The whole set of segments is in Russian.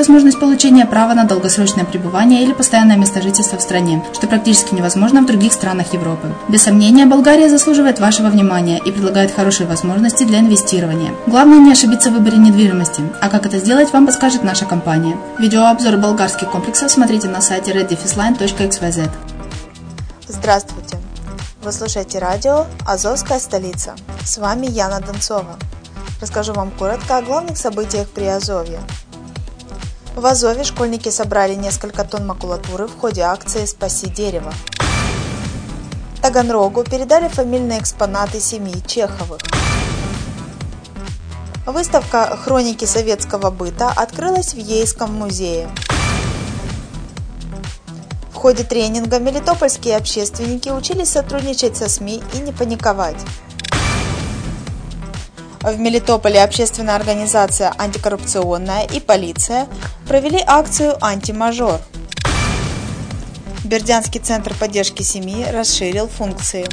возможность получения права на долгосрочное пребывание или постоянное место жительства в стране, что практически невозможно в других странах Европы. Без сомнения, Болгария заслуживает вашего внимания и предлагает хорошие возможности для инвестирования. Главное не ошибиться в выборе недвижимости, а как это сделать, вам подскажет наша компания. Видеообзор болгарских комплексов смотрите на сайте reddefisline.xyz. Здравствуйте! Вы слушаете радио «Азовская столица». С вами Яна Донцова. Расскажу вам коротко о главных событиях при Азове. В Азове школьники собрали несколько тонн макулатуры в ходе акции «Спаси дерево». Таганрогу передали фамильные экспонаты семьи Чеховых. Выставка «Хроники советского быта» открылась в Ейском музее. В ходе тренинга мелитопольские общественники учились сотрудничать со СМИ и не паниковать. В Мелитополе общественная организация «Антикоррупционная» и полиция провели акцию «Антимажор». Бердянский центр поддержки семьи расширил функции.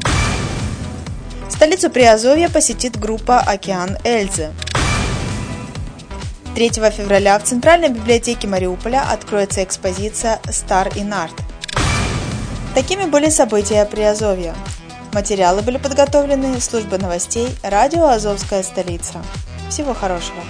Столицу Приазовья посетит группа «Океан Эльзы». 3 февраля в Центральной библиотеке Мариуполя откроется экспозиция «Стар и Нарт». Такими были события Приазовья. Материалы были подготовлены службой новостей радио «Азовская столица». Всего хорошего!